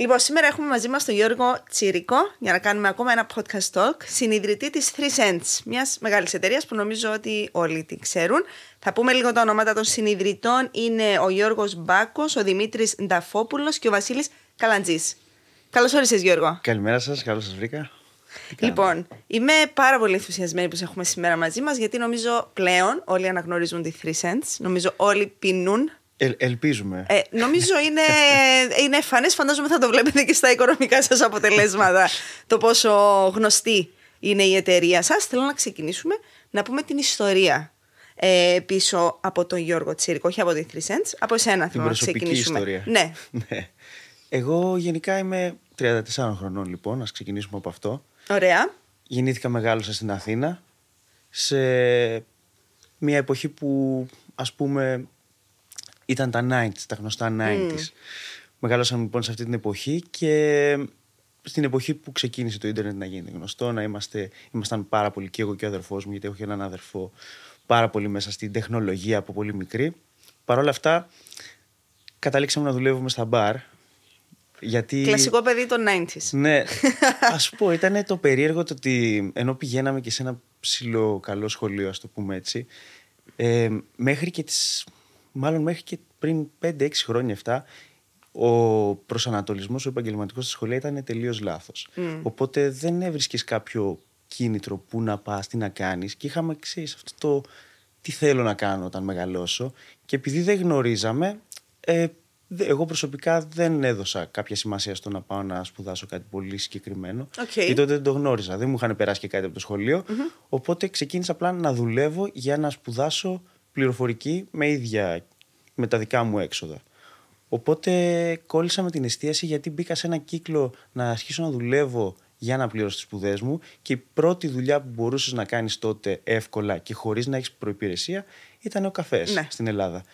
Λοιπόν, σήμερα έχουμε μαζί μας τον Γιώργο Τσίρικο για να κάνουμε ακόμα ένα podcast talk, συνειδητή της 3 Cents, μιας μεγάλης εταιρείας που νομίζω ότι όλοι την ξέρουν. Θα πούμε λίγο τα ονόματα των συνειδητών. Είναι ο Γιώργος Μπάκος, ο Δημήτρης Νταφόπουλος και ο Βασίλης Καλαντζής. Καλώς όρισες, Γιώργο. Καλημέρα σας, καλώς σας βρήκα. Λοιπόν, είμαι πάρα πολύ ενθουσιασμένη που σε έχουμε σήμερα μαζί μας, γιατί νομίζω πλέον όλοι αναγνωρίζουν τη 3 Cents. Νομίζω όλοι πεινούν ε, ελπίζουμε. Ε, νομίζω είναι, είναι εμφανέ. Φαντάζομαι θα το βλέπετε και στα οικονομικά σας αποτελέσματα. το πόσο γνωστή είναι η εταιρεία σας. Θέλω να ξεκινήσουμε να πούμε την ιστορία ε, πίσω από τον Γιώργο Τσίρικο, όχι από τη 3 Cents. Από εσένα θέλω να ξεκινήσουμε. Ιστορία. Ναι. ναι. Εγώ γενικά είμαι 34 χρονών λοιπόν, ας ξεκινήσουμε από αυτό. Ωραία. Γεννήθηκα μεγάλωσα στην Αθήνα σε μια εποχή που ας πούμε ήταν τα 90s, τα γνωστά 90s. Mm. Μεγαλώσαμε λοιπόν σε αυτή την εποχή και στην εποχή που ξεκίνησε το ίντερνετ να γίνει γνωστό, να είμαστε, ήμασταν πάρα πολύ και εγώ και ο αδερφός μου, γιατί έχω και έναν αδερφό πάρα πολύ μέσα στην τεχνολογία από πολύ μικρή. Παρ' όλα αυτά, καταλήξαμε να δουλεύουμε στα μπαρ. Γιατί... Κλασικό παιδί των 90s. Ναι. Α πω, ήταν το περίεργο το ότι ενώ πηγαίναμε και σε ένα ψηλό καλό σχολείο, ας το πούμε έτσι, ε, μέχρι και τις μάλλον μέχρι και πριν 5-6 χρόνια αυτά, ο προσανατολισμός ο επαγγελματικός στη σχολεία ήταν τελείως λάθος. Mm. Οπότε δεν έβρισκες κάποιο κίνητρο που να πας, τι να κάνεις. Και είχαμε ξέρεις αυτό το τι θέλω να κάνω όταν μεγαλώσω. Και επειδή δεν γνωρίζαμε, ε, εγώ προσωπικά δεν έδωσα κάποια σημασία στο να πάω να σπουδάσω κάτι πολύ συγκεκριμένο. Okay. Γιατί τότε δεν το γνώριζα. Δεν μου είχαν περάσει και κάτι από το σχολείο. Mm-hmm. Οπότε ξεκίνησα απλά να δουλεύω για να σπουδάσω πληροφορική με ίδια με τα δικά μου έξοδα. Οπότε κόλλησα με την εστίαση γιατί μπήκα σε ένα κύκλο να αρχίσω να δουλεύω για να πληρώσω τις σπουδές μου και η πρώτη δουλειά που μπορούσες να κάνεις τότε εύκολα και χωρίς να έχεις προπηρεσία ήταν ο καφές ναι. στην Ελλάδα.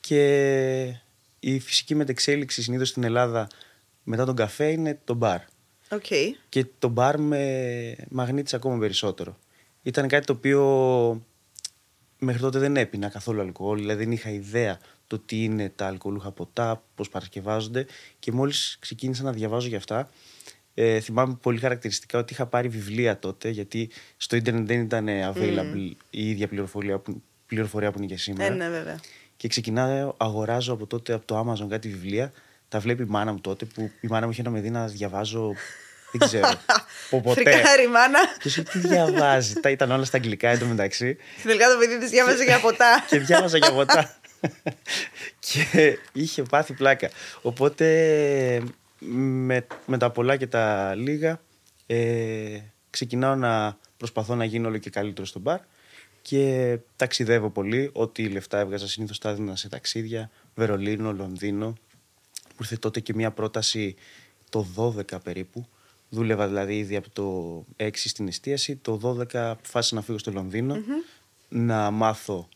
Και η φυσική μετεξέλιξη συνήθως στην Ελλάδα μετά τον καφέ είναι το μπαρ. Okay. Και το μπαρ με μαγνήτησε ακόμα περισσότερο. Ήταν κάτι το οποίο μέχρι τότε δεν έπινα καθόλου αλκοόλ, δηλαδή δεν είχα ιδέα το τι είναι τα αλκοολούχα ποτά, πώς παρασκευάζονται και μόλις ξεκίνησα να διαβάζω για αυτά, ε, θυμάμαι πολύ χαρακτηριστικά ότι είχα πάρει βιβλία τότε, γιατί στο ίντερνετ δεν ήταν available η ίδια πληροφορία που, πληροφορία που είναι και σήμερα. Ε, ναι, βέβαια. Και ξεκινάω, αγοράζω από τότε από το Amazon κάτι βιβλία. Τα βλέπει η μάνα μου τότε, που η μάνα μου είχε να με δει να διαβάζω δεν ξέρω. ποτέ. Φρικάρι, μάνα. Και σου τι διαβάζει. Τα ήταν όλα στα αγγλικά εντωμεταξύ. Τελικά το παιδί της διάβαζε για ποτά. και διάβαζα για ποτά. και είχε πάθει πλάκα. Οπότε με, με τα πολλά και τα λίγα ε, ξεκινάω να προσπαθώ να γίνω όλο και καλύτερο στο μπαρ και ταξιδεύω πολύ. Ό,τι λεφτά έβγαζα συνήθως τα έδινα σε ταξίδια. Βερολίνο, Λονδίνο. Που ήρθε τότε και μια πρόταση το 12 περίπου Δούλευα δηλαδή ήδη από το 6 στην εστίαση. Το 12 αποφάσισα να φύγω στο λονδινο να μάθω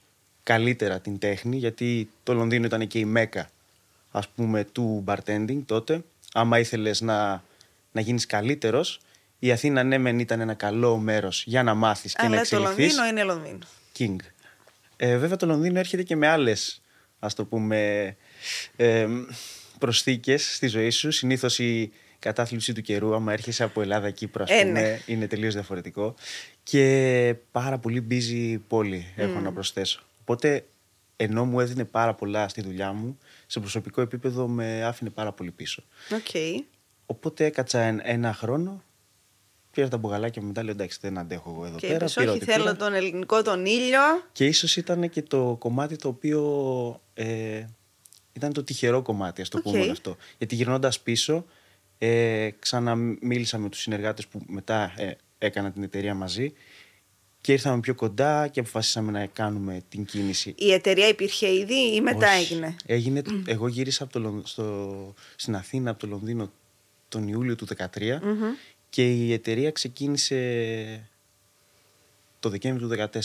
καλύτερα την τέχνη γιατί το Λονδίνο ήταν και η μέκα ας πούμε του bartending τότε. Άμα ήθελες να, να γίνεις καλύτερος η Αθήνα ναι μεν ήταν ένα καλό μέρος για να μάθεις και να εξελιχθείς. Αλλά το Λονδίνο είναι Λονδίνο. King. Ε, βέβαια το Λονδίνο έρχεται και με άλλες ας το πούμε ε, προσθήκες στη ζωή σου. Συνήθως η κατάθλιψη του καιρού, άμα έρχεσαι από Ελλάδα Κύπρο, ας ε, πούμε, ναι. είναι τελείως διαφορετικό. Και πάρα πολύ busy πόλη έχω να προσθέσω. Οπότε, ενώ μου έδινε πάρα πολλά στη δουλειά μου, σε προσωπικό επίπεδο με άφηνε πάρα πολύ πίσω. Okay. Οπότε έκατσα ένα χρόνο, πήρα τα μπουγαλάκια μετά, λέω εντάξει, δεν αντέχω εγώ εδώ και πέρα. Και όχι, θέλω τον ελληνικό τον ήλιο. Και ίσως ήταν και το κομμάτι το οποίο. Ε, ήταν το τυχερό κομμάτι, ας το okay. πούμε αυτό. Γιατί γυρνώντας πίσω, ε, ξαναμίλησα με τους συνεργάτες που μετά ε, έκανα την εταιρεία μαζί και ήρθαμε πιο κοντά και αποφασίσαμε να κάνουμε την κίνηση. Η εταιρεία υπήρχε ήδη ή μετά έγινε; έγινε εγώ γύρισα από το, στο, στην Αθήνα από το Λονδίνο τον Ιούλιο του 2013 και η εταιρεία ξεκίνησε το Δεκέμβριο του 2014.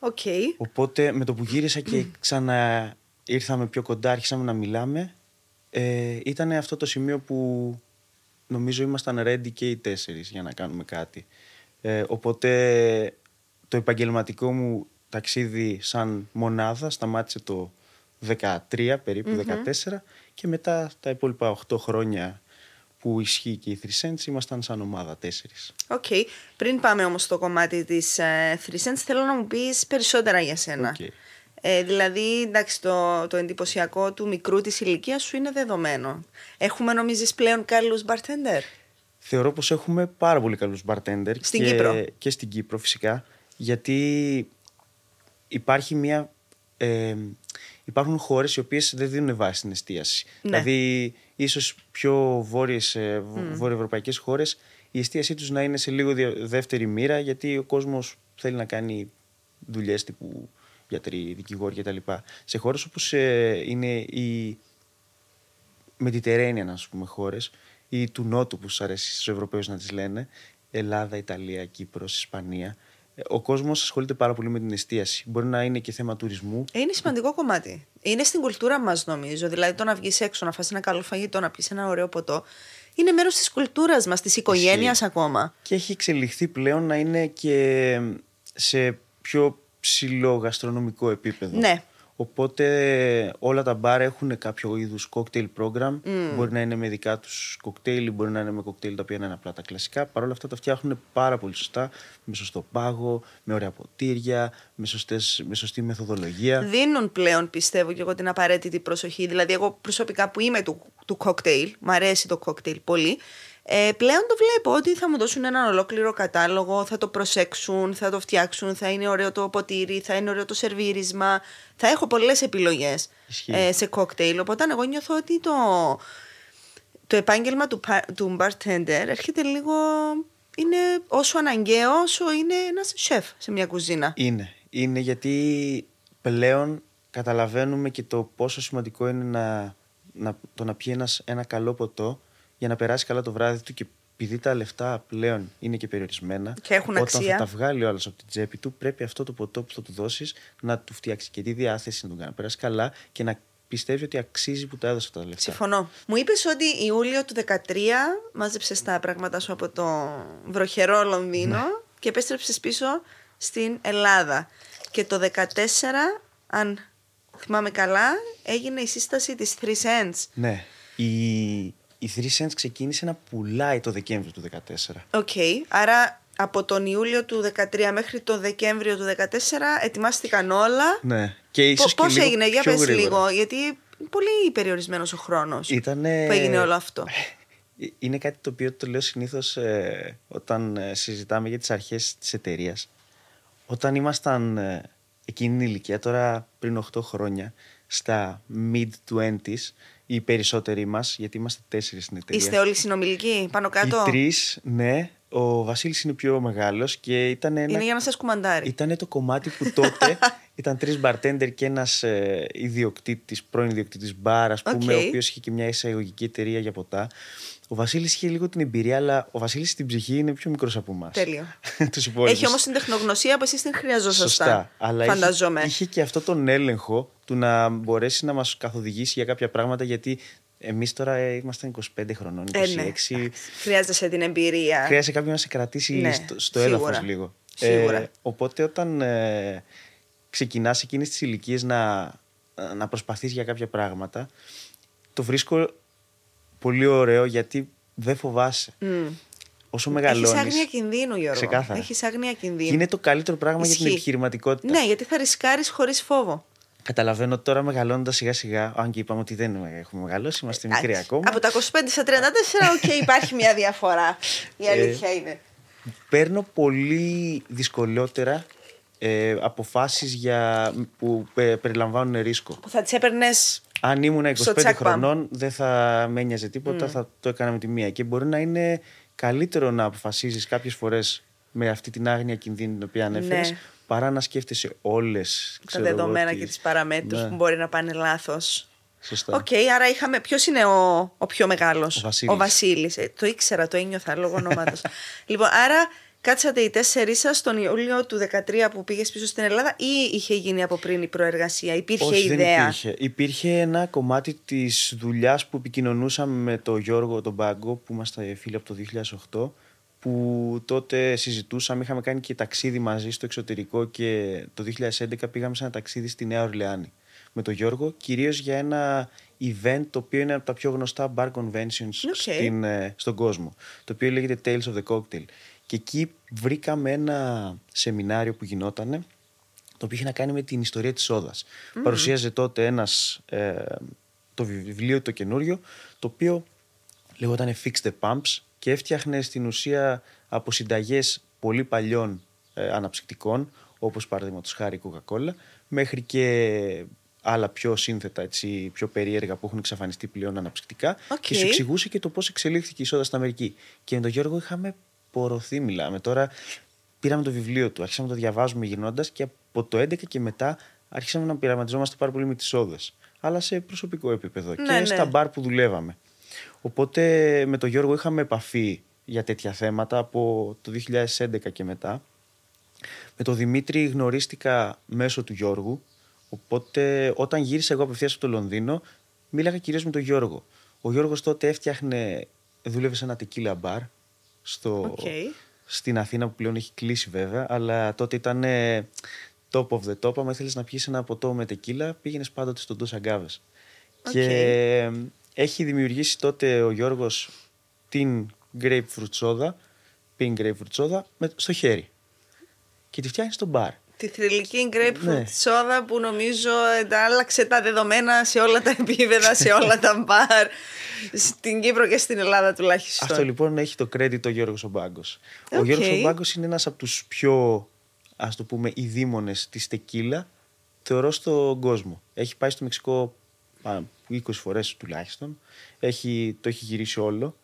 Okay. Οπότε με το που γύρισα και ξανά ήρθαμε πιο κοντά, άρχισαμε να μιλάμε ε, ήταν αυτό το σημείο που νομίζω ήμασταν ready και οι τέσσερις για να κάνουμε κάτι. Ε, οπότε το επαγγελματικό μου ταξίδι σαν μονάδα σταμάτησε το 13 περίπου, 14 και μετά τα υπόλοιπα 8 χρόνια που ισχύει και η 3 Cents, ήμασταν σαν ομάδα τέσσερις. Οκ. Πριν πάμε όμως στο κομμάτι της ε, 3 Cents, θέλω να μου πεις περισσότερα για σένα. Οκ. Ε, δηλαδή, εντάξει, το, το εντυπωσιακό του μικρού της ηλικίας σου είναι δεδομένο. Έχουμε, νομίζεις, πλέον καλούς bartender; Θεωρώ πως έχουμε πάρα πολύ καλούς bartender. Στην και, Κύπρο. Και στην Κύπρο φυσικά. Γιατί υπάρχει μια... Ε, υπάρχουν χώρες οι οποίες δεν δίνουν βάση στην εστίαση. Ναι. Δηλαδή, ίσως πιο βόρειες, ε, β- βορειοευρωπαϊκές χώρες η εστίασή τους να είναι σε λίγο δια- δεύτερη μοίρα γιατί ο κόσμος θέλει να κάνει δουλειές τύπου γιατροί, δικηγόροι κτλ. Σε χώρες όπως ε, είναι η Mediterranean, ας πούμε, χώρες ή του Νότου που σας αρέσει στους Ευρωπαίους να τις λένε, Ελλάδα, Ιταλία, Κύπρος, Ισπανία, ε, ο κόσμος ασχολείται πάρα πολύ με την εστίαση. Μπορεί να είναι και θέμα τουρισμού. Ε, Είναι σημαντικό κομμάτι. Είναι στην κουλτούρα μας, νομίζω. Δηλαδή, το να βγεις έξω, να φας ένα καλό φαγητό, να πει ένα ωραίο ποτό. Είναι μέρος της κουλτούρας μας, της οικογένειας ακόμα. Και έχει εξελιχθεί πλέον να είναι και σε πιο ψηλό γαστρονομικό επίπεδο. Ναι. Οπότε όλα τα μπαρ έχουν κάποιο είδους cocktail program. Μπορεί να είναι με δικά τους κοκτέιλ, μπορεί να είναι με κοκτέιλ τα οποία είναι απλά τα κλασικά. Παρ' όλα αυτά τα φτιάχνουν πάρα πολύ σωστά, με σωστό πάγο, με ωραία ποτήρια, με, σωστές, με σωστή μεθοδολογία. Δίνουν πλέον, πιστεύω και εγώ, την απαραίτητη προσοχή. Δηλαδή, εγώ προσωπικά που είμαι του, του κοκτέιλ, μου αρέσει το κοκτέιλ πολύ. Ε, πλέον το βλέπω ότι θα μου δώσουν έναν ολόκληρο κατάλογο, θα το προσέξουν, θα το φτιάξουν, θα είναι ωραίο το ποτήρι, θα είναι ωραίο το σερβίρισμα. Θα έχω πολλές επιλογές Ισχύει. ε, σε κοκτέιλ. Οπότε εγώ νιώθω ότι το, το επάγγελμα του, πα- του bartender έρχεται λίγο... Είναι όσο αναγκαίο όσο είναι ένας σεφ σε μια κουζίνα. Είναι. Είναι γιατί πλέον καταλαβαίνουμε και το πόσο σημαντικό είναι να, να, το να πιει ένας, ένα καλό ποτό για να περάσει καλά το βράδυ του και επειδή τα λεφτά πλέον είναι και περιορισμένα, Και έχουν όταν αξία. θα τα βγάλει ο άλλος από την τσέπη του, πρέπει αυτό το ποτό που θα του δώσεις να του φτιάξει και τη διάθεση να τον κάνει να περάσει καλά και να πιστεύει ότι αξίζει που τα έδωσε αυτά τα λεφτά. Συμφωνώ. Μου είπες ότι Ιούλιο του 2013 μάζεψες τα πράγματα σου από το βροχερό Λονδίνο Ναι. και επέστρεψες πίσω στην Ελλάδα. Και το 2014, αν θυμάμαι καλά, έγινε η σύσταση της Three Cents. Ναι. Η, η 3 Cents ξεκίνησε να πουλάει το Δεκέμβριο του 2014. Οκ, άρα από τον Ιούλιο του 2013 μέχρι το Δεκέμβριο του 2014 ετοιμάστηκαν όλα. Ναι. Και ίσως Πώς και λίγο έγινε, για πιο πες γρήγορα. λίγο, γιατί είναι πολύ περιορισμένος ο χρόνος Ήτανε... που έγινε όλο αυτό. Ε, Είναι κάτι το οποίο το λέω συνήθως ε, όταν ε, συζητάμε για τις αρχές της εταιρείας. Όταν ήμασταν ε, εκείνη την ηλικία, τώρα πριν 8 χρόνια, στα mid-20s, οι περισσότεροι μας, γιατί είμαστε τέσσερις στην εταιρεία. Είστε όλοι συνομήλικοι, πάνω κάτω; Οι τρεις, ναι. Ο Βασίλης είναι πιο μεγάλος και ήταν ένα... Είναι για να σας κουμαντάρει. Ήταν το κομμάτι που τότε ήταν τρεις bartender και ένας ε, ιδιοκτήτης, πρώην ιδιοκτήτης μπαρ, ας πούμε, Οκ. ο οποίος είχε και μια εισαγωγική εταιρεία για ποτά. Ο Βασίλης είχε λίγο την εμπειρία, αλλά ο Βασίλης στην ψυχή είναι πιο μικρός από εμάς. Τέλειο. Τους υπόλοιπους. Έχει όμως την τεχνογνωσία που εσείς την χρειαζόσασταν. Σωστά. Αλλά φανταζόμαι. είχε, είχε και αυτό τον έλεγχο του να μπορέσει να μας καθοδηγήσει για κάποια πράγματα, γιατί εμείς τώρα ε, ήμασταν 25 χρονών, 26. Ε, ναι. Χρειάζεσαι την εμπειρία. Χρειάζεται κάποιον να σε κρατήσει Ναι, στο, στο σίγουρα. έδαφος λίγο. Σίγουρα. οπότε όταν ε, ξεκινάς εκείνες τις ηλικίες να, να προσπαθείς για κάποια πράγματα, το βρίσκω πολύ ωραίο γιατί δεν φοβάσαι. Μμ. Όσο Έχεις μεγαλώνεις... άγνοια κινδύνου, Γιώργο. Ξεκάθαρα. Έχεις άγνοια και κινδύνου. είναι το καλύτερο πράγμα για την Ισχύει. επιχειρηματικότητα. Ναι, γιατί θα ρισκάρεις χωρίς φόβο. Καταλαβαίνω ότι τώρα μεγαλώνοντας σιγά σιγά, αν και είπαμε ότι δεν έχουμε μεγαλώσει, είμαστε μικροί Εντάξει. ακόμα. Από τα 25 στα 34, οκ, υπάρχει μια διαφορά. Η αλήθεια είναι. παίρνω πολύ δυσκολότερα ε, αποφάσεις για, που ε, περιλαμβάνουν ρίσκο. Που θα τις έπαιρνες. Αν ήμουν Στο 25 τσακ-παμ. χρονών δεν θα με ένοιαζε τίποτα, θα το έκανα με τη μία. Και μπορεί να είναι καλύτερο να αποφασίζεις κάποιες φορές με αυτή την άγνοια κινδύνου την οποία ανέφερες, Ναι. παρά να σκέφτεσαι όλες Τα ξέρω εγώ, δεδομένα τις- και τις παραμέτρους Ναι, που μπορεί να πάνε λάθος. Σωστά. Οκ, άρα είχαμε. Ποιος είναι ο, ο πιο μεγάλος, Ο Βασίλης. Ο Βασίλης. Ε, το ήξερα, το ένιωθα λόγω ονόματος. λοιπόν, άρα κάτσατε οι τέσσερις σας τον Ιούλιο του 2013 που πήγες πίσω στην Ελλάδα ή είχε γίνει από πριν η προεργασία, υπήρχε Όχι, δεν ιδέα; υπήρχε. Υπήρχε ένα κομμάτι της δουλειάς που επικοινωνούσαμε με τον Γιώργο τον Μπάγκο, που είμαστε φίλοι από το 2008, που τότε συζητούσαμε, είχαμε κάνει και ταξίδι μαζί στο εξωτερικό και το 2011 πήγαμε σε ένα ταξίδι στη Νέα Ορλεάνη, με τον Γιώργο, κυρίως για ένα event το οποίο είναι από τα πιο γνωστά bar conventions στην, ε, στον κόσμο. Το οποίο λέγεται Tales of the Cocktail. Και εκεί βρήκαμε ένα σεμινάριο που γινόταν, το οποίο είχε να κάνει με την ιστορία της σόδας. Mm. Παρουσίαζε τότε ένας, ε, το βιβλίο το καινούριο, το οποίο λεγόταν Fix the Pumps και έφτιαχνε στην ουσία από συνταγέ πολύ παλιών ε, αναψυκτικών, όπως παραδείγματος χάρη Coca-Cola, μέχρι και άλλα πιο σύνθετα, έτσι, πιο περίεργα που έχουν εξαφανιστεί πλέον αναψυκτικά okay. και σου εξηγούσε και το πώς εξελίχθηκε η σόδα στην Αμερική. Και με τον Γιώργο είχαμε πορωθεί, μιλάμε. Τώρα πήραμε το βιβλίο του, άρχισαμε να το διαβάζουμε γυρνώντα και από το 11 και μετά άρχισαμε να πειραματιζόμαστε πάρα πολύ με τις σόδε. Αλλά σε προσωπικό επίπεδο ναι, και ναι. στα μπαρ που δουλεύαμε. Οπότε με τον Γιώργο είχαμε επαφή για τέτοια θέματα από το 2011 και μετά. Με τον Δημήτρη γνωρίστηκα μέσω του Γιώργου. Οπότε όταν γύρισα εγώ απευθείας από το Λονδίνο, μίλαγα κυρίως με τον Γιώργο. Ο Γιώργος τότε έφτιαχνε, δούλευε σε ένα τεκίλα μπαρ στο, okay. στην Αθήνα που πλέον έχει κλείσει βέβαια, αλλά τότε ήταν top of the top. Αν ήθελες να πιει ένα ποτό με τεκίλα, πήγαινες πάντοτε στον Τόσα Γκάβε. Okay. Και έχει δημιουργήσει τότε ο Γιώργος την grapefruit soda, pink grapefruit soda, με, στο χέρι. Και τη φτιάχνεις στο μπαρ. Τη θρηλυκή grapefruit ναι. soda που νομίζω άλλαξε τα δεδομένα σε όλα τα επίπεδα, σε όλα τα μπαρ. Στην Κύπρο και στην Ελλάδα τουλάχιστον. Αυτό λοιπόν έχει το credit ο Γιώργος Ομπάγκος. Okay. Ο Γιώργος ο Μπάγκος είναι ένας από τους πιο, ας το πούμε, ειδήμονες της τεκίλα, θεωρώ στον κόσμο. Έχει πάει στο Μεξικό 20 φορές τουλάχιστον. Έχει, το έχει γυρίσει όλο,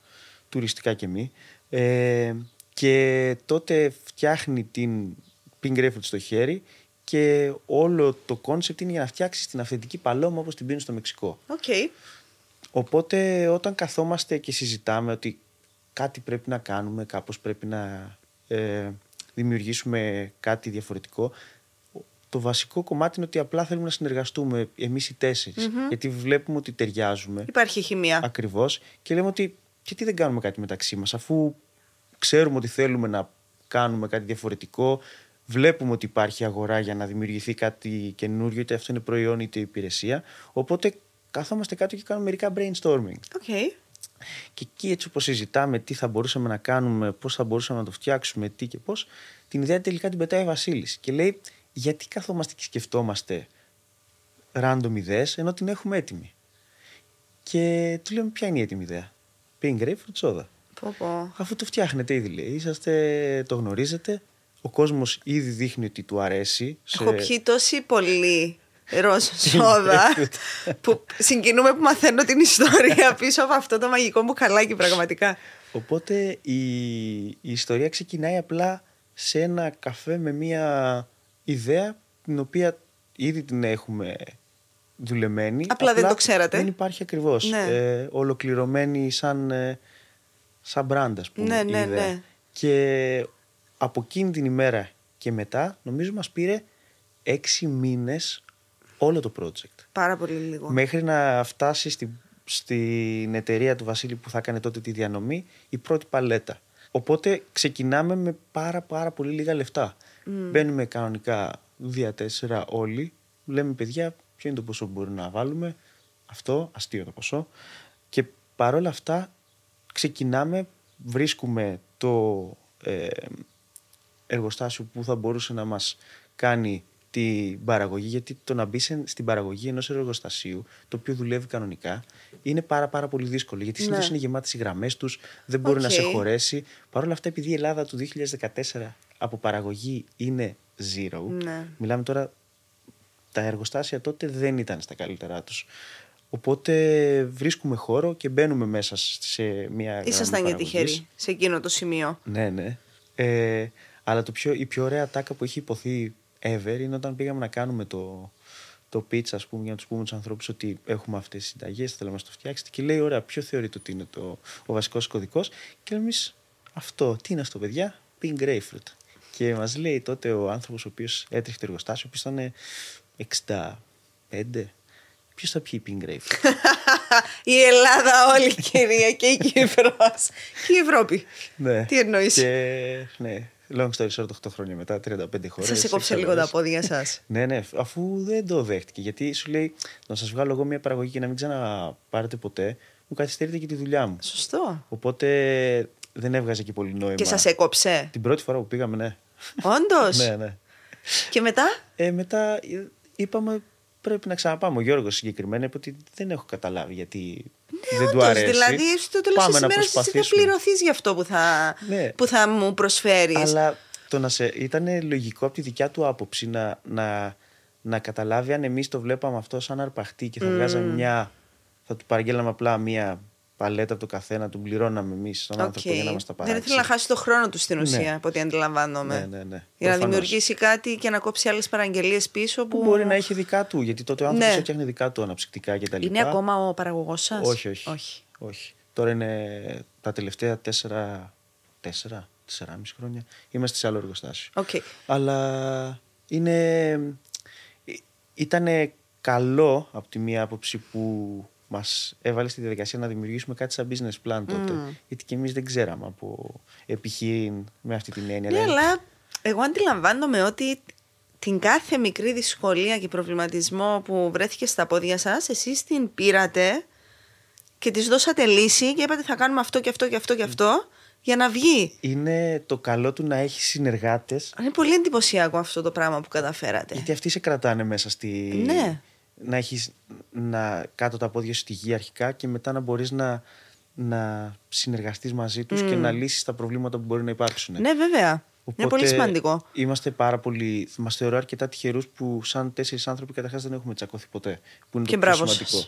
τουριστικά και μη. Ε, και τότε φτιάχνει την Pink Grapefruit στο χέρι και όλο το concept είναι για να φτιάξεις την αυθεντική παλόμα όπως την πίνουν στο Μεξικό. Okay. Οπότε όταν καθόμαστε και συζητάμε ότι κάτι πρέπει να κάνουμε, κάπως πρέπει να ε, δημιουργήσουμε κάτι διαφορετικό, το βασικό κομμάτι είναι ότι απλά θέλουμε να συνεργαστούμε εμείς οι τεσσερι Γιατί βλέπουμε ότι ταιριάζουμε. Υπάρχει χημεία. Ακριβώς. Και λέμε ότι γιατί δεν κάνουμε κάτι μεταξύ μας, αφού ξέρουμε ότι θέλουμε να κάνουμε κάτι διαφορετικό, βλέπουμε ότι υπάρχει αγορά για να δημιουργηθεί κάτι καινούριο, είτε αυτό είναι προϊόν είτε υπηρεσία. Οπότε καθόμαστε κάτω και κάνουμε μερικά brainstorming. Okay. Και εκεί έτσι όπως συζητάμε τι θα μπορούσαμε να κάνουμε, πώς θα μπορούσαμε να το φτιάξουμε, τι και πώς, την ιδέα τελικά την πετάει ο Βασίλης και λέει γιατί καθόμαστε και σκεφτόμαστε random ιδέες ενώ την έχουμε έτοιμη. Και του λέμε ποια είναι η έτοιμη ιδέα; Pink grapefruit soda. Αφού το φτιάχνετε ήδη λέει, είσαστε, το γνωρίζετε, ο κόσμος ήδη δείχνει ότι του αρέσει. Σε... Έχω πιει τόση πολύ ροζ σόδα που συγκινούμε που μαθαίνω την ιστορία πίσω από αυτό το μαγικό μου καλάκι πραγματικά. Οπότε η, η ιστορία ξεκινάει απλά σε ένα καφέ με μια ιδέα την οποία ήδη την έχουμε δουλεμένη. Απλά, δεν το ξέρατε. Δεν υπάρχει ακριβώς. Ναι. Ε, ολοκληρωμένη σαν, ε, σαν brand, ας πούμε. Ναι, ναι, ναι. Και από εκείνη την ημέρα και μετά, νομίζω μας πήρε έξι μήνες όλο το project. Πάρα πολύ λίγο. Μέχρι να φτάσει στη, στην εταιρεία του Βασίλη που θα έκανε τότε τη διανομή η πρώτη παλέτα. Οπότε ξεκινάμε με πάρα πάρα πολύ λίγα λεφτά. Mm. Μπαίνουμε κανονικά δια-τέσσερα όλοι. Λέμε παιδιά, ποιο είναι το ποσό που μπορούμε να βάλουμε; Αυτό, αστείο το ποσό. Και παρόλα αυτά ξεκινάμε, βρίσκουμε το ε, εργοστάσιο που θα μπορούσε να μας κάνει την παραγωγή, γιατί το να μπει στην παραγωγή ενός εργοστασίου, το οποίο δουλεύει κανονικά, είναι πάρα, πάρα πολύ δύσκολο. Γιατί συνήθως ναι. είναι γεμάτες οι γραμμές τους, δεν μπορεί να σε χωρέσει. Παρ' όλα αυτά, επειδή η Ελλάδα του 2014 από παραγωγή είναι zero, ναι. μιλάμε τώρα. Τα εργοστάσια τότε δεν ήταν στα καλύτερά τους. Οπότε βρίσκουμε χώρο και μπαίνουμε μέσα σε μια. Ήσασταν για τυχεροί σε εκείνο το σημείο. Ναι, ναι. Ε, αλλά το πιο, η πιο ωραία τάκα που έχει υποθεί ever είναι όταν πήγαμε να κάνουμε το, το pitch, ας πούμε, για να τους πούμε τους ανθρώπους ότι έχουμε αυτές τις συνταγές, θέλουμε να το φτιάξετε. Και λέει, ωραία, ποιο θεωρείτε ότι είναι το, ο βασικός κωδικός. Και λέμε εμείς, αυτό, τι είναι αυτό, παιδιά, pink grapefruit. Και μας λέει τότε ο άνθρωπος ο οποίος έτρεχε το εργοστάσιο, ο οποίος ήταν 65. Ποιος θα πιει pink grapefruit; η Ελλάδα όλη, κυρία, και η Κύπρος. και η Ευρώπη. Ναι. Τι εννοείς; Και, ναι, long story short, 8 χρόνια μετά, 35 χώρε. Σας έκοψε λίγο τα πόδια σας. ναι, ναι, αφού δεν το δέχτηκε. Γιατί σου λέει να σας βγάλω εγώ μια παραγωγή και να μην ξαναπάρετε ποτέ, μου καθυστερείτε και τη δουλειά μου. Σωστό. Οπότε δεν έβγαζε και πολύ νόημα. Και σας έκοψε. Την πρώτη φορά που πήγαμε, ναι. Όντως; ναι, ναι. Και μετά; Ε, μετά είπαμε πρέπει να ξαναπάμε. Ο Γιώργος συγκεκριμένα είπε ότι δεν έχω καταλάβει γιατί ναι, δεν όντως, του αρέσει. Δηλαδή, στο τέλος της ημέρας θα πληρωθείς για αυτό που θα, ναι. που θα μου προσφέρεις. Αλλά το να σε, ήταν λογικό από τη δικιά του άποψη να, να, να καταλάβει αν εμείς το βλέπαμε αυτό σαν αρπαχτή και θα mm. βγάζαμε μια. Θα του παραγγέλναμε απλά μια παλέτα από το καθένα, του πληρώναμε εμείς στον okay. άνθρωπο για να μας τα παράξει. Δεν ήθελε να χάσει το χρόνο του στην ουσία, ναι. από ό,τι αντιλαμβάνομαι. Ναι, ναι, ναι. Για να δημιουργήσει κάτι και να κόψει άλλες παραγγελίες πίσω. Που... που μπορεί να έχει δικά του, γιατί τότε ο άνθρωπος ναι. έφτιαχνε δικά του αναψυκτικά κτλ. Είναι ακόμα ο παραγωγός σας, όχι, όχι, όχι, όχι. Τώρα είναι τα τελευταία τέσσερα, τέσσερα, τεσσεράμιση χρόνια. Είμαστε σε άλλο εργοστάσιο. Okay. Αλλά είναι. Ε, ήταν καλό από τη μία άποψη που μας έβαλε στη διαδικασία να δημιουργήσουμε κάτι σαν business plan τότε. Mm. Γιατί και εμείς δεν ξέραμε από επιχείρημα με αυτή την έννοια. Ναι, αλλά εγώ αντιλαμβάνομαι ότι την κάθε μικρή δυσκολία και προβληματισμό που βρέθηκε στα πόδια σας, εσείς την πήρατε και της δώσατε λύση και είπατε θα κάνουμε αυτό και αυτό και αυτό και αυτό για να βγει. Είναι το καλό του να έχεις συνεργάτες. Είναι πολύ εντυπωσιακό αυτό το πράγμα που καταφέρατε. Γιατί αυτοί σε κρατάνε μέσα στη. Ναι να έχεις να, κάτω τα πόδια στη γη αρχικά και μετά να μπορείς να, να συνεργαστείς μαζί τους και να λύσεις τα προβλήματα που μπορεί να υπάρξουν. Ναι βέβαια. Οπότε, είναι πολύ σημαντικό. Είμαστε πάρα πολύ. Μας θεωρώ αρκετά τυχερούς που, σαν τέσσερις άνθρωποι, καταρχάς δεν έχουμε τσακωθεί ποτέ. Που είναι και το πιο σημαντικό.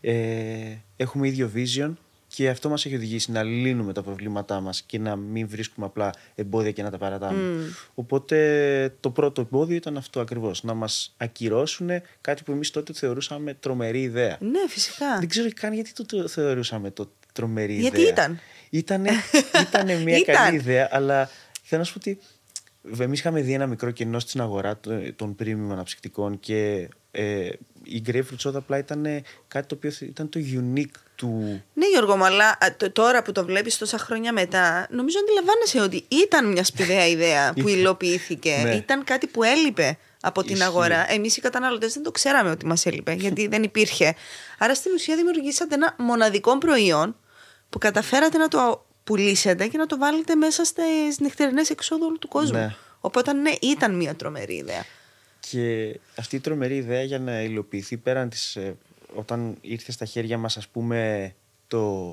Ε, έχουμε ίδιο vision και αυτό μας έχει οδηγήσει να λύνουμε τα προβλήματά μας και να μην βρίσκουμε απλά εμπόδια και να τα παρατάμε. Mm. Οπότε το πρώτο εμπόδιο ήταν αυτό ακριβώς. Να μας ακυρώσουν κάτι που εμείς τότε θεωρούσαμε τρομερή ιδέα. Ναι, φυσικά. Δεν ξέρω καν γιατί το θεωρούσαμε το τρομερή γιατί ιδέα. ήταν; Ήτανε, ήτανε μια καλή ιδέα, αλλά θέλω να σου πω ότι Εμείς είχαμε δει ένα μικρό κενό στην αγορά των premium αναψυκτικών και ε, η grapefruit soda απλά ήταν κάτι το οποίο ήταν το unique του. Ναι, Γιώργο, μου, αλλά τώρα που το βλέπεις τόσα χρόνια μετά, νομίζω αντιλαμβάνεσαι ότι ήταν μια σπουδαία ιδέα που υλοποιήθηκε. ναι. Ήταν κάτι που έλειπε από την Ισχύει. αγορά. Εμείς οι καταναλωτές δεν το ξέραμε ότι μας έλειπε, γιατί δεν υπήρχε. Άρα στην ουσία δημιουργήσατε ένα μοναδικό προϊόν που καταφέρατε να το πουλήσετε και να το βάλετε μέσα στις νυχτερινές εξόδους όλου του κόσμου. Ναι. Οπότε ναι, ήταν μια τρομερή ιδέα. Και αυτή η τρομερή ιδέα για να υλοποιηθεί πέραν της, ε, όταν ήρθε στα χέρια μας ας πούμε το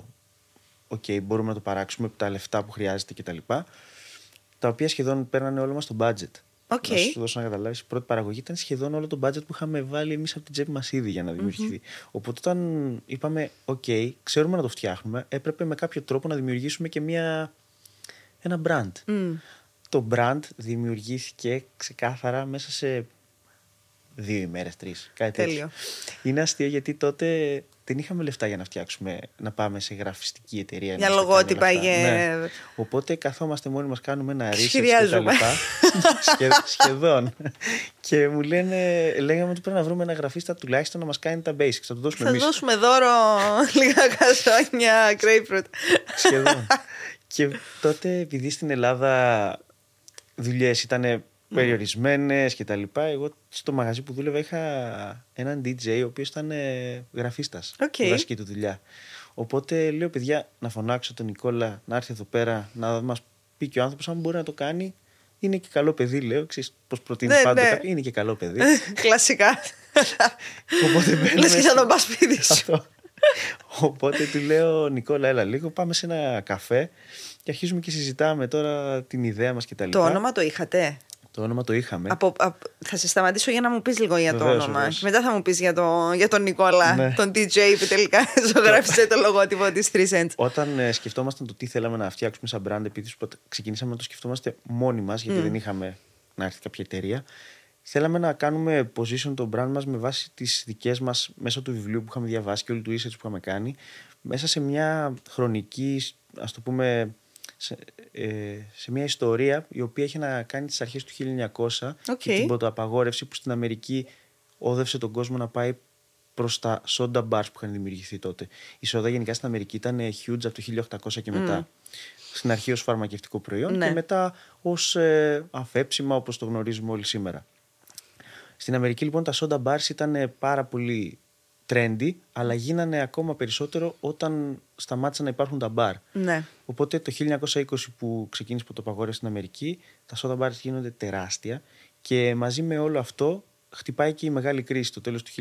OK, okay, μπορούμε να το παράξουμε τα λεφτά που χρειάζεται κτλ. Τα, τα οποία σχεδόν παίρνανε όλο μας το budget. Okay. Να σου δώσω να καταλάβεις. Η πρώτη παραγωγή ήταν σχεδόν όλο το budget που είχαμε βάλει εμείς από την τσέπη μας ήδη για να δημιουργηθεί. Mm-hmm. Οπότε όταν είπαμε, OK, ξέρουμε να το φτιάχνουμε, έπρεπε με κάποιο τρόπο να δημιουργήσουμε και μια, ένα brand. Mm. Το brand δημιουργήθηκε ξεκάθαρα μέσα σε δύο ημέρες, τρεις. Κάτι τέτοιο. Είναι αστείο γιατί τότε δεν είχαμε λεφτά για να φτιάξουμε, να πάμε σε γραφιστική εταιρεία. Για λογότυπα, για... Ναι. Οπότε καθόμαστε μόνοι μας, κάνουμε ένα research και τα λοιπά. Σχε, σχεδόν. και μου λένε, λέγαμε ότι πρέπει να βρούμε ένα γραφίστα τουλάχιστον να μας κάνει τα basics. Θα του δώσουμε εμείς. Θα δώσουμε δώρο λίγα κασόνια, grapefruit. Σχεδόν. και τότε, επειδή στην Ελλάδα δουλειές ήταν περιορισμένες και τα λοιπά. Εγώ στο μαγαζί που δούλευα είχα έναν DJ ο οποίος ήταν ε, γραφίστας. Okay. βασική του δουλειά. Οπότε λέω, παιδιά, να φωνάξω τον Νικόλα να έρθει εδώ πέρα να μας πει και ο άνθρωπος αν μπορεί να το κάνει. Είναι και καλό παιδί, λέω. Ξέρεις πώς προτείνει ναι, πάντα ναι. Είναι και καλό παιδί. Κλασικά. Οπότε μπαίνουμε... Λες και θα τον πας σπίτι Οπότε του λέω, Νικόλα, έλα λίγο, πάμε σε ένα καφέ και αρχίζουμε και συζητάμε τώρα την ιδέα μας και τα λοιπά. Το όνομα το είχατε; Το όνομα το είχαμε. Από, θα σε σταματήσω για να μου πεις λίγο για το όνομα. Βεβαίως. Μετά θα μου πεις για, το, για τον Νικόλα, ναι. τον DJ που τελικά ζωγράφησε το λογότυπο της 3 Cents. Όταν ε, σκεφτόμασταν το τι θέλαμε να φτιάξουμε σαν brand, επειδή ξεκινήσαμε να το σκεφτόμαστε μόνοι μας, γιατί mm. δεν είχαμε να έρθει κάποια εταιρεία. Θέλαμε να κάνουμε position το brand μας με βάση τις δικές μας μέσω του βιβλίου που είχαμε διαβάσει και όλου του research που είχαμε κάνει, μέσα σε μια χρονική, ας το πούμε, σε, ε, σε μια ιστορία η οποία έχει να κάνει τις αρχές του 1900 okay. και την πρωτοαπαγόρευση που στην Αμερική όδευσε τον κόσμο να πάει προς τα soda bars που είχαν δημιουργηθεί τότε. Η σόδα γενικά στην Αμερική ήταν huge από το 1800 και μετά. Στην αρχή ως φαρμακευτικό προϊόν Ναι. και μετά ως ε, αφέψιμα όπως το γνωρίζουμε όλοι σήμερα. Στην Αμερική λοιπόν τα soda bars ήταν ε, πάρα πολύ trendy, αλλά γίνανε ακόμα περισσότερο όταν σταμάτησαν να υπάρχουν τα bar. Ναι. Οπότε το 1920 που ξεκίνησε το παγόρευση στην Αμερική, τα soda bars γίνονται τεράστια και μαζί με όλο αυτό χτυπάει και η μεγάλη κρίση. Το τέλος του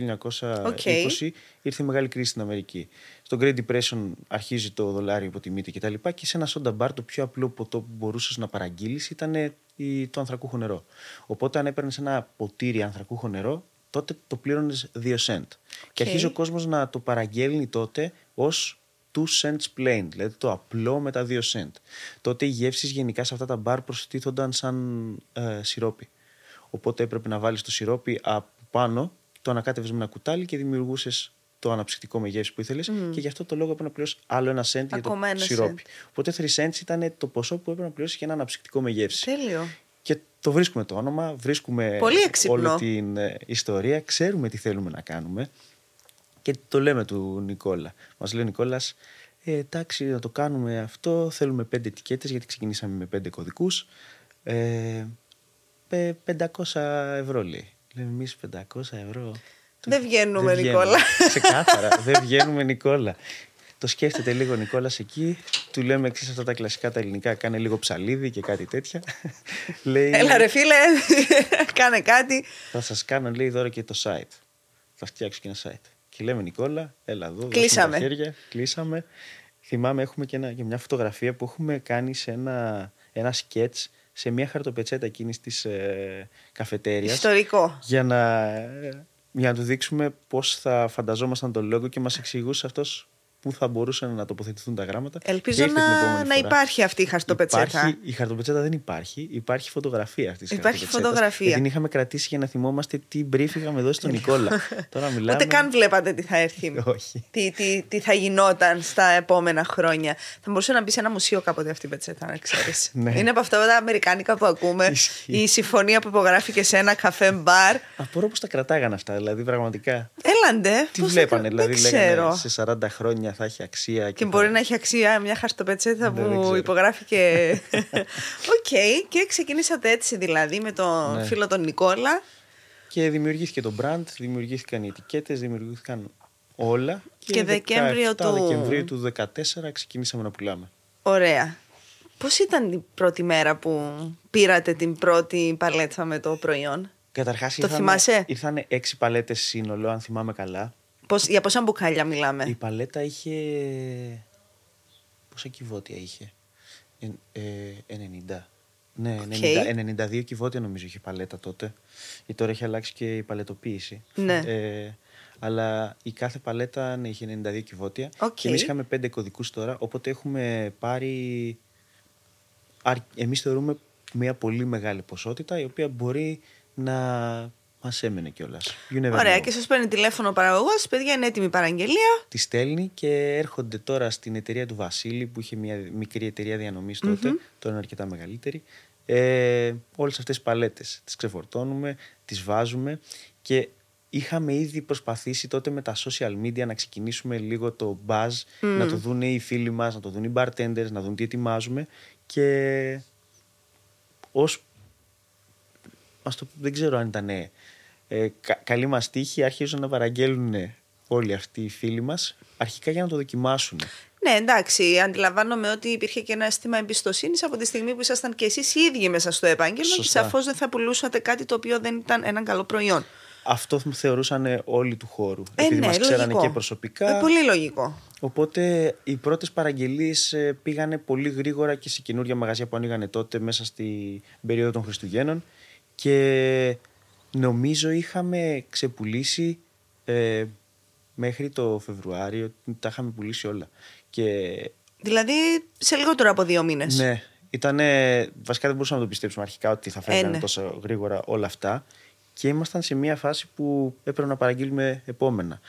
1920 ήρθε η μεγάλη κρίση στην Αμερική. Στο Great Depression αρχίζει το δολάριο υποτιμείται κτλ. Και, και σε ένα soda bar το πιο απλό ποτό που μπορούσες να παραγγείλεις ήταν η- το ανθρακούχο νερό. Οπότε αν έπαιρνες ένα ποτήρι ανθρακούχο νερό, τότε το πλήρωνες 2 cent. Και αρχίζει ο κόσμος να το παραγγέλνει τότε ως 2 cents plain, δηλαδή το απλό με τα 2 cent. Τότε οι γεύσεις γενικά σε αυτά τα μπαρ προστίθονταν σαν ε, σιρόπι. Οπότε έπρεπε να βάλεις το σιρόπι από πάνω, το ανακάτευες με ένα κουτάλι και δημιουργούσες το αναψυκτικό με γεύση που ήθελες και γι' αυτό το λόγο έπρεπε να πληρώσεις άλλο ένα cent για Ακόμα το ένα σιρόπι. Οπότε 3 cents ήταν το ποσό που έπρεπε να πληρώσεις για ένα αναψυκτικό με γεύση. Τέλειο. Και το βρίσκουμε το όνομα, βρίσκουμε Πολύ έξυπνο. όλη την ε, ιστορία, ξέρουμε τι θέλουμε να κάνουμε και το λέμε του Νικόλα. Μας λέει ο Νικόλας, ε, εντάξει να το κάνουμε αυτό, θέλουμε πέντε ετικέτες γιατί ξεκινήσαμε με πέντε κωδικούς. Ε, πε- 500 ευρώ λέει. Λέμε εμείς 500 ευρώ. Δεν βγαίνουμε, Δεν Νικόλα. Ξεκάθαρα, δεν βγαίνουμε Νικόλα. Το σκέφτεται λίγο ο Νικόλας εκεί, του λέμε εξή αυτά τα κλασικά τα ελληνικά, κάνε λίγο ψαλίδι και κάτι τέτοια. λέει, Έλα ρε φίλε, κάνε κάτι. θα σας κάνω λέει δώρο και το site. Θα φτιάξω και ένα site. Και λέμε Νικόλα, έλα εδώ, δώσ' μου Κλείσαμε. τα χέρια, κλείσαμε. Θυμάμαι έχουμε και, ένα, και μια φωτογραφία που έχουμε κάνει σε ένα, ένα σκέτς σε μια χαρτοπετσέτα εκείνης της ε, καφετέριας Ιστορικό. για να, για να του δείξουμε πώς θα φανταζόμασταν το λόγο και μας εξηγούσε αυτός πού θα μπορούσαν να τοποθετηθούν τα γράμματα. Ελπίζω Και ήρθε την να, επόμενη να φορά. υπάρχει αυτή η χαρτοπετσέτα. Υπάρχει, η χαρτοπετσέτα δεν υπάρχει, υπάρχει φωτογραφία αυτής της Υπάρχει φωτογραφία. Γιατί την είχαμε κρατήσει για να θυμόμαστε τι brief είχαμε δώσει στον Νικόλα. Τώρα μιλάμε. Ούτε καν βλέπατε τι θα έρθει. Όχι. τι, τι, τι θα γινόταν στα επόμενα χρόνια. Θα μπορούσε να μπει σε ένα μουσείο κάποτε αυτή η πετσέτα, να ξέρεις. Ναι. Είναι από αυτά τα αμερικάνικα που ακούμε. Ισχύει. η συμφωνία που υπογράφηκε σε ένα καφέ μπαρ. Απορώ πώς τα κρατάγανε αυτά, δηλαδή πραγματικά. Έλα ντε. Τι πώς θα βλέπανε, κρα- δηλαδή δεν λέγανε ξέρω. σε 40 χρόνια θα έχει αξία. Και, Και θα- μπορεί να έχει αξία μια χαρτοπετσέτα Ναι, δεν που ξέρω. υπογράφηκε. Οκ. Και ξεκινήσατε έτσι δηλαδή με τον Ναι. φίλο τον Νικόλα. Και δημιουργήθηκε το brand, δημιουργήθηκαν οι ετικέτες, δημιουργήθηκαν όλα. Και Δεκέμβριο 17 του- Δεκεμβρίου του 2014 ξεκινήσαμε να πουλάμε. Ωραία. Πώς ήταν η πρώτη μέρα που πήρατε την πρώτη παλέτα με το προϊόν; Καταρχάς Το θυμάσαι; ήρθαν έξι παλέτες σύνολο, αν θυμάμαι καλά. Πώς, για πόσα μπουκάλια μιλάμε; Η παλέτα είχε. Πόσα κιβώτια είχε; Ε, ε, 90. Ναι, Οκ. 90, 92 κιβώτια νομίζω είχε η παλέτα τότε. Γιατί τώρα έχει αλλάξει και η παλετοποίηση. Ναι. Ε, αλλά η κάθε παλέτα ναι, είχε 92 κυβότια. Οκ. Και εμείς είχαμε 5 κωδικούς τώρα. Οπότε έχουμε πάρει. Εμείς θεωρούμε μια πολύ μεγάλη ποσότητα η οποία μπορεί να μας έμενε κιόλας. Ωραία, και σας παίρνει τηλέφωνο ο παραγωγός. Παιδιά, είναι έτοιμη η παραγγελία. τη στέλνει και έρχονται τώρα στην εταιρεία του Βασίλη που είχε μια μικρή εταιρεία διανομής τότε, τώρα είναι αρκετά μεγαλύτερη. Ε, όλες αυτές τις παλέτες τις ξεφορτώνουμε, τις βάζουμε και είχαμε ήδη προσπαθήσει τότε με τα social media να ξεκινήσουμε λίγο το buzz, να το δουν οι φίλοι μας, να το δουν οι bartenders, να δουν τι ετοιμάζουμε και ως ας το, δεν ξέρω αν ήταν ε, κα, καλή μας τύχη, άρχισαν να παραγγέλνουν όλοι αυτοί οι φίλοι μας, αρχικά για να το δοκιμάσουν. Ναι, εντάξει, αντιλαμβάνομαι ότι υπήρχε και ένα αίσθημα εμπιστοσύνης από τη στιγμή που ήσασταν και εσείς οι ίδιοι μέσα στο επάγγελμα και Σωστά. σαφώς δεν θα πουλούσατε κάτι το οποίο δεν ήταν ένα καλό προϊόν. Αυτό μου θεωρούσαν όλοι του χώρου, Ε, επειδή ναι, μας ξέρανε λογικό. και προσωπικά. Ε, πολύ λογικό. Οπότε οι πρώτες παραγγελίες ε, πήγανε πολύ γρήγορα και σε καινούργια μαγαζιά που ανοίγανε τότε μέσα στην περίοδο των Χριστουγέννων και νομίζω είχαμε ξεπουλήσει ε, μέχρι το Φεβρουάριο, τα είχαμε πουλήσει όλα. Και Δηλαδή σε λιγότερο από δύο μήνες. ναι, ήτανε, βασικά δεν μπορούσαμε να το πιστέψουμε αρχικά ότι θα φεύγανε Ε, ναι. τόσο γρήγορα όλα αυτά και ήμασταν σε μια φάση που έπρεπε να παραγγείλουμε επόμενα.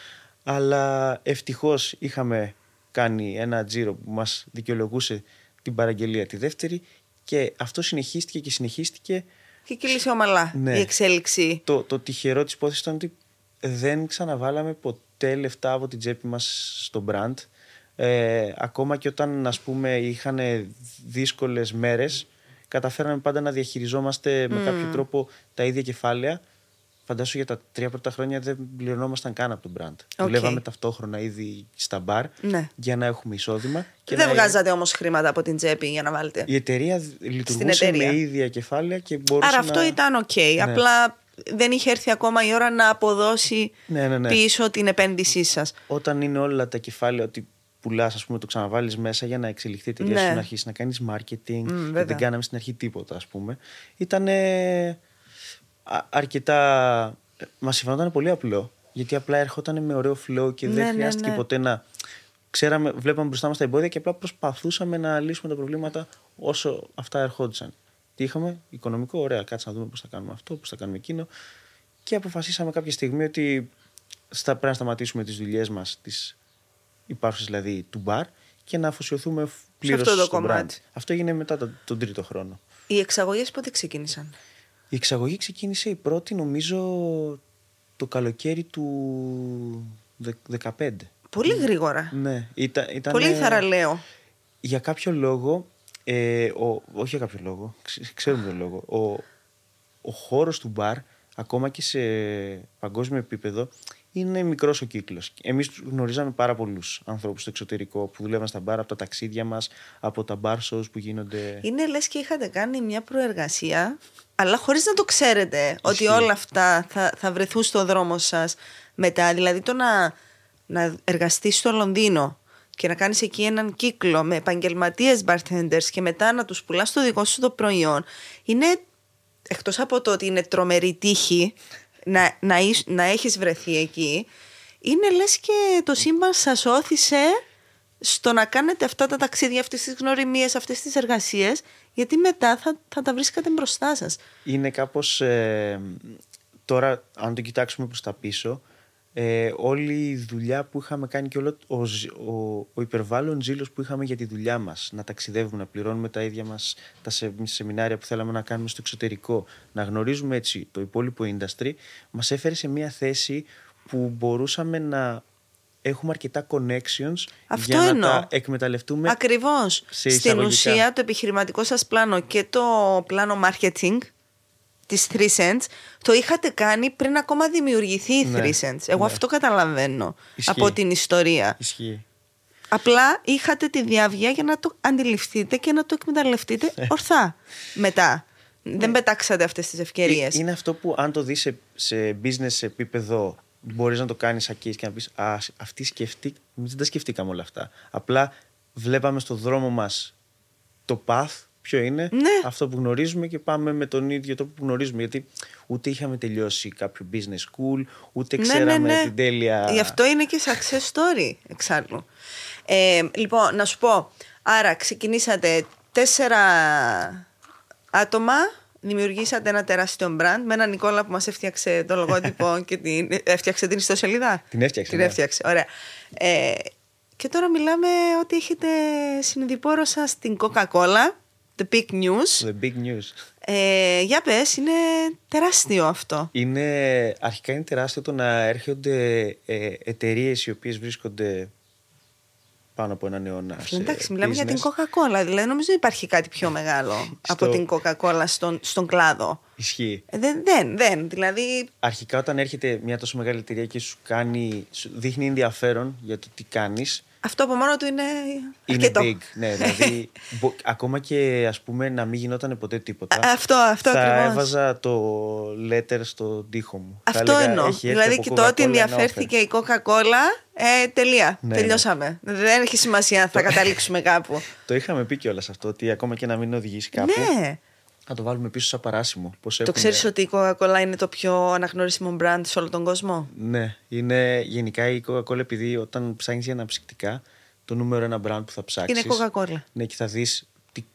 Αλλά ευτυχώς είχαμε κάνει ένα τζίρο που μας δικαιολογούσε την παραγγελία τη δεύτερη και αυτό συνεχίστηκε και συνεχίστηκε. Και κύλησε ομαλά Ναι. η εξέλιξη. Το, το τυχερό της υπόθεσης ήταν ότι δεν ξαναβάλαμε ποτέ ούτε λεφτά από την τσέπη μας στο brand. Ε, ακόμα και όταν ας πούμε είχαν δύσκολες μέρες καταφέραμε πάντα να διαχειριζόμαστε με κάποιο τρόπο τα ίδια κεφάλαια Φαντάσου για τα τρία πρώτα χρόνια δεν πληρωνόμασταν καν από τον brand. Okay. Δουλεύαμε ταυτόχρονα ήδη στα μπαρ Ναι. για να έχουμε εισόδημα. Και δεν να... βγάζατε όμως χρήματα από την τσέπη για να βάλετε; Η εταιρεία λειτουργούσε εταιρεία. με ίδια κεφάλαια και μπορούσε Άρα να... αυτό ήταν οκ. Απλά δεν είχε έρθει ακόμα η ώρα να αποδώσει Ναι, ναι, ναι. πίσω την επένδυσή σας. Όταν είναι όλα τα κεφάλαια ότι πουλάς, ας πούμε, το ξαναβάλεις μέσα για να εξελιχθεί η εταιρεία Ναι. σου, να αρχίσει να κάνεις marketing. και βέβαια. δεν κάναμε στην αρχή τίποτα, ας πούμε. Ήταν αρκετά. Μας φαινόταν πολύ απλό. Γιατί απλά ερχόταν με ωραίο flow και Ναι, δεν ναι, χρειάστηκε ναι. ποτέ να. Ξέραμε, βλέπαμε μπροστά μας τα εμπόδια και απλά προσπαθούσαμε να λύσουμε τα προβλήματα όσο αυτά ερχόντουσαν. Τι είχαμε, οικονομικό, ωραία, κάτσε να δούμε πώς θα κάνουμε αυτό, πώς θα κάνουμε εκείνο. Και αποφασίσαμε κάποια στιγμή ότι στα, πρέπει να σταματήσουμε τις δουλειές μας, τις υπάρχουσες δηλαδή του μπαρ και να αφοσιωθούμε πλήρω αυτό το στο κομμάτι. brand. Αυτό έγινε μετά το- τον τρίτο χρόνο. Οι εξαγωγές πότε ξεκίνησαν; Η εξαγωγή ξεκίνησε η πρώτη νομίζω το καλοκαίρι του δε- 15. Πολύ γρήγορα. Ναι, ήταν, ήταν Πολύ θαραλέο. Για κάποιο λόγο, ε, ο, όχι για κάποιο λόγο, ξε- ξέρουμε τον λόγο, ο, ο χώρος του μπαρ, ακόμα και σε παγκόσμιο επίπεδο, είναι μικρός ο κύκλος. Εμείς τους γνωρίζαμε πάρα πολλούς ανθρώπους στο εξωτερικό που δουλεύαν στα μπαρ από τα ταξίδια μας, από τα bar shows που γίνονται... Είναι λες και είχατε κάνει μια προεργασία, αλλά χωρίς να το ξέρετε ότι όλα αυτά θα, θα βρεθούν στο δρόμο σας μετά. Δηλαδή το να, να εργαστείς στο Λονδίνο και να κάνεις εκεί έναν κύκλο με επαγγελματίες bartenders και μετά να τους πουλάς το δικό σου το προϊόν είναι, εκτός από το ότι είναι τρομερή τύχη να, να, είσαι- να έχεις βρεθεί εκεί, είναι λες και το σύμπαν σας όθησε στο να κάνετε αυτά τα ταξίδια, αυτές τις γνωριμίες, αυτές τις εργασίες, γιατί μετά θα, θα τα βρίσκατε μπροστά σας. είναι κάπως ε, τώρα αν το κοιτάξουμε προς τα πίσω ε, όλη η δουλειά που είχαμε κάνει και όλο ο, ζ- ο, ο υπερβάλλον ζήλος που είχαμε για τη δουλειά μας να ταξιδεύουμε, να πληρώνουμε τα ίδια μας τα σε, σεμινάρια που θέλαμε να κάνουμε στο εξωτερικό να γνωρίζουμε έτσι το υπόλοιπο industry μας έφερε σε μια θέση που μπορούσαμε να έχουμε αρκετά connections Αυτό για να εννοώ. τα εκμεταλλευτούμε Ακριβώς. σε Στην εισαγωγικά. ουσία το επιχειρηματικό σας πλάνο και το πλάνο marketing της 3 Cents το είχατε κάνει πριν ακόμα δημιουργηθεί η 3 Ναι, Cents. Εγώ ναι. αυτό καταλαβαίνω Ισχύει. από την ιστορία. Ισχύει. Απλά είχατε τη διάβια για να το αντιληφθείτε και να το εκμεταλλευτείτε Ε. ορθά μετά. Δεν πετάξατε αυτές τις ευκαιρίες. Ε, Είναι αυτό που αν το δεις σε, σε business επίπεδο μπορείς να το κάνεις σαν case και να πεις «Α, αυτή σκεφτεί, εμείς δεν τα σκεφτήκαμε όλα αυτά». Απλά βλέπαμε στο δρόμο μας το path, ποιο είναι, Ναι. αυτό που γνωρίζουμε και πάμε με τον ίδιο τρόπο που γνωρίζουμε. Γιατί ούτε είχαμε τελειώσει κάποιο business school, ούτε Ναι, ξέραμε ναι, ναι. την τέλεια... Γι' αυτό είναι και success story εξάλλου. Ε, λοιπόν, να σου πω. Άρα, ξεκινήσατε τέσσερα άτομα, δημιουργήσατε ένα τεράστιο brand με έναν Νικόλα που μας έφτιαξε το λογότυπο και την, έφτιαξε την ιστοσελίδα. Την έφτιαξε, Την ναι. έφτιαξε, ωραία. Ε, και τώρα μιλάμε ότι έχετε συνειδηπόρο σας την Coca-Cola, the big news. The big news. Ε, για πες, είναι τεράστιο αυτό. Είναι, αρχικά είναι τεράστιο το να έρχονται ε, εταιρείες οι οποίες βρίσκονται πάνω από έναν αιώνα. σε Εντάξει, μιλάμε για την business. Coca-Cola. Δηλαδή, νομίζω δεν υπάρχει κάτι πιο μεγάλο από την Coca-Cola στον, στον κλάδο. Ισχύει. Ε, δεν, δεν, δεν. Δηλαδή, Αρχικά όταν έρχεται μια τόσο μεγάλη εταιρεία και σου κάνει, σου δείχνει ενδιαφέρον για το τι κάνεις, αυτό από μόνο του είναι, είναι αρκετό. big. Ναι, δηλαδή, μπο- ακόμα και ας πούμε να μην γινόταν ποτέ τίποτα. Α, αυτό, αυτό θα ακριβώς. έβαζα το letter στο τοίχο μου. Θα Αυτό έλεγα, εννοώ. «Έχει έρθει Δηλαδή, από και το ότι Coca-Cola ένα ενδιαφέρθηκε η Coca-Cola, ε, τελεία. Ναι, Τελειώσαμε. Δεν έχει σημασία, θα καταλήξουμε κάπου. offer». Το είχαμε πει κιόλας αυτό, ότι ακόμα και να μην οδηγήσει κάπου, ναι. Να το βάλουμε πίσω σαν παράσημο. Πώς Το έχουμε- ξέρεις ότι η Coca-Cola είναι το πιο αναγνωρίσιμο brand σε όλο τον κόσμο; Ναι, είναι γενικά η Coca-Cola επειδή όταν ψάχνεις για αναψυκτικά, το νούμερο ένα brand που θα ψάξεις. Είναι Coca-Cola. Ναι, και θα δεις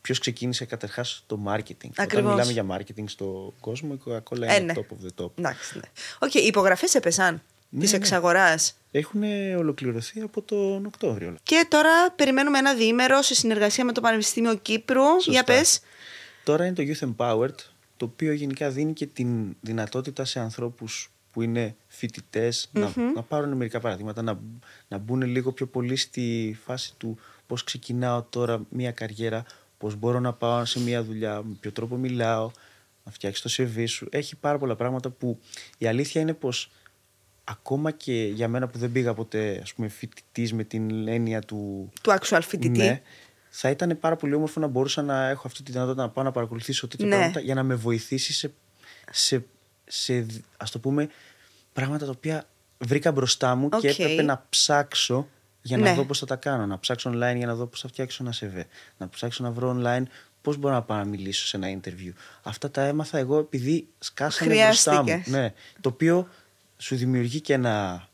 ποιος ξεκίνησε καταρχάς το marketing. Ακριβώς. Όταν μιλάμε για marketing στον κόσμο, η Coca-Cola Ε, είναι ναι. top of the top. Εντάξει, ναι. Οκ, οι υπογραφές έπεσαν Ναι, της ναι. εξαγοράς. Έχουν ολοκληρωθεί από τον Οκτώβριο. όλα. Και τώρα περιμένουμε ένα διήμερο σε συνεργασία με το Πανεπιστήμιο Κύπρου. Σωστά. Για πες. Τώρα είναι το Youth Empowered, το οποίο γενικά δίνει και την δυνατότητα σε ανθρώπους που είναι φοιτητές να, να πάρουν μερικά παραδείγματα, να, να μπουν λίγο πιο πολύ στη φάση του πώς ξεκινάω τώρα μια καριέρα, πώς μπορώ να πάω σε μια δουλειά, με ποιο τρόπο μιλάω, να φτιάξεις το CV σου. Έχει πάρα πολλά πράγματα που η αλήθεια είναι πως ακόμα και για μένα που δεν πήγα ποτέ ας πούμε φοιτητής με την έννοια του... Του actual φοιτητή. Ναι, θα ήταν πάρα πολύ όμορφο να μπορούσα να έχω αυτή τη δυνατότητα να πάω να παρακολουθήσω τέτοια Ναι. πράγματα για να με βοηθήσει σε, σε, σε ας το πούμε πράγματα τα οποία βρήκα μπροστά μου και Οκ. έπρεπε να ψάξω για να Ναι. δω πώς θα τα κάνω. Να ψάξω online για να δω πώς θα φτιάξω ένα CV. Να ψάξω να βρω online πώς μπορώ να πάω να μιλήσω σε ένα interview. Αυτά τα έμαθα εγώ επειδή σκάσανε μπροστά μου. Χρειάστηκες. Ναι, το οποίο σου δημιουργεί και ένα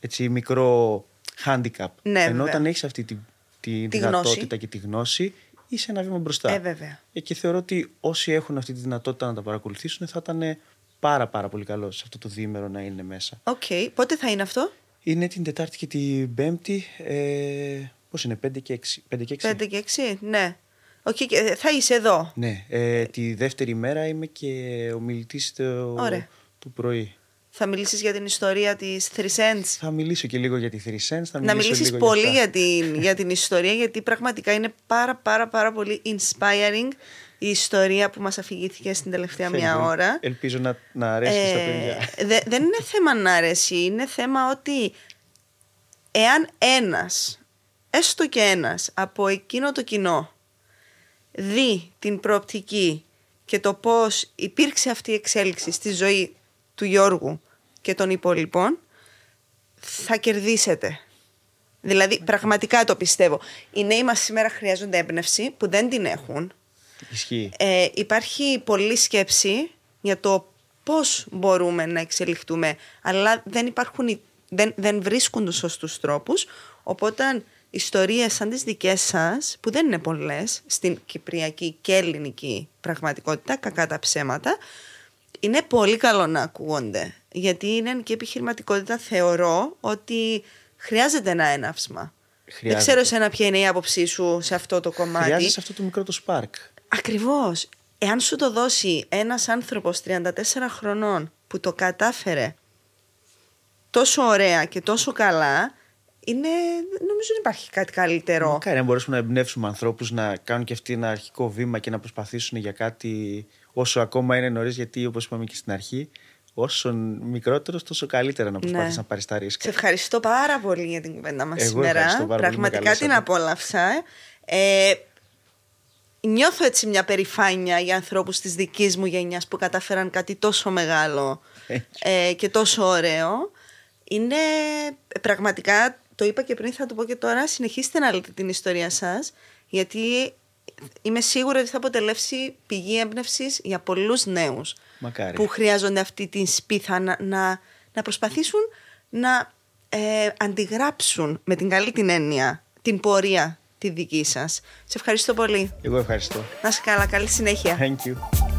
έτσι, μικρό handicap. Ναι, Ενώ βέβαια. όταν έχεις αυτή τη, τη, Τη δυνατότητα γνώση. και τη γνώση, είσαι ένα βήμα μπροστά. Ε, βέβαια. Ε, Και θεωρώ ότι όσοι έχουν αυτή τη δυνατότητα να τα παρακολουθήσουν θα ήταν πάρα πάρα πολύ καλό σε αυτό το διήμερο να είναι μέσα. Οκ. Πότε θα είναι αυτό; Είναι την Τετάρτη και την Πέμπτη. Ε, Πώς είναι, 5 και 6. 5 και 6. 5 και 6, ναι. Οκ, και ε, θα είσαι εδώ. Ναι. Ε, τη δεύτερη μέρα είμαι και ομιλητής το, Ωραία. το πρωί. Θα μιλήσεις για την ιστορία της Three Cents. Θα μιλήσω και λίγο για τη Three Cents. Θα Να μιλήσω μιλήσεις λίγο πολύ αυτά. για την, για την ιστορία γιατί πραγματικά είναι πάρα πάρα πάρα πολύ inspiring η ιστορία που μας αφηγήθηκε στην τελευταία μία Thank you. ώρα. Ελπίζω να, να αρέσει και στα Ε, παιδιά. δε- δεν είναι θέμα να αρέσει, είναι θέμα ότι εάν ένας, έστω και ένας από εκείνο το κοινό δει την προοπτική και το πώς υπήρξε αυτή η εξέλιξη στη ζωή του Γιώργου και των υπόλοιπων, θα κερδίσετε. Δηλαδή, πραγματικά το πιστεύω. Οι νέοι μας σήμερα χρειάζονται έμπνευση που δεν την έχουν. Ισχύει. Ε, υπάρχει πολλή σκέψη για το πώς μπορούμε να εξελιχτούμε, αλλά δεν, υπάρχουν, οι- δεν, δεν βρίσκουν τους σωστούς τρόπους, οπότε ιστορίες σαν τις δικές σας, που δεν είναι πολλές στην κυπριακή και ελληνική πραγματικότητα, κακά τα ψέματα, είναι πολύ καλό να ακούγονται, γιατί είναι και επιχειρηματικότητα θεωρώ ότι χρειάζεται ένα έναυσμα. Δεν Χρειάζεται. ξέρω εσένα ποια είναι η άποψή σου σε αυτό το κομμάτι. Χρειάζεσαι αυτό το μικρό το spark. Ακριβώς. Εάν σου το δώσει ένας άνθρωπος 34 χρονών που το κατάφερε τόσο ωραία και τόσο καλά, είναι, νομίζω δεν υπάρχει κάτι καλύτερο. Μακάρι να μπορέσουμε να εμπνεύσουμε ανθρώπους να κάνουν και αυτοί ένα αρχικό βήμα και να προσπαθήσουν για κάτι όσο ακόμα είναι νωρίς. Γιατί όπως είπαμε και στην αρχή, όσο μικρότερος, τόσο καλύτερα να προσπαθείς Ναι. να πάρεις τα Σε ρίσκα. ευχαριστώ πάρα πολύ για την κουβέντα μας Εγώ σήμερα. ευχαριστώ πάρα πολύ, με Πραγματικά την καλέσατε. απόλαυσα. Ε, νιώθω έτσι μια περηφάνεια για ανθρώπους της δικής μου γενιάς που κατάφεραν κάτι τόσο μεγάλο Thank you. ε, και τόσο ωραίο. Είναι ε, πραγματικά, το είπα και πριν, θα το πω και τώρα, συνεχίστε να λέτε την ιστορία σας, γιατί είμαι σίγουρη ότι θα αποτελέσει πηγή έμπνευσης για πολλούς νέους Μακάρι. που χρειάζονται αυτή την σπίθα να, να, να προσπαθήσουν να ε, αντιγράψουν με την καλή την έννοια την πορεία τη δική σας. Σε ευχαριστώ πολύ. Εγώ ευχαριστώ. Να είσαι καλά, καλή συνέχεια. Thank you.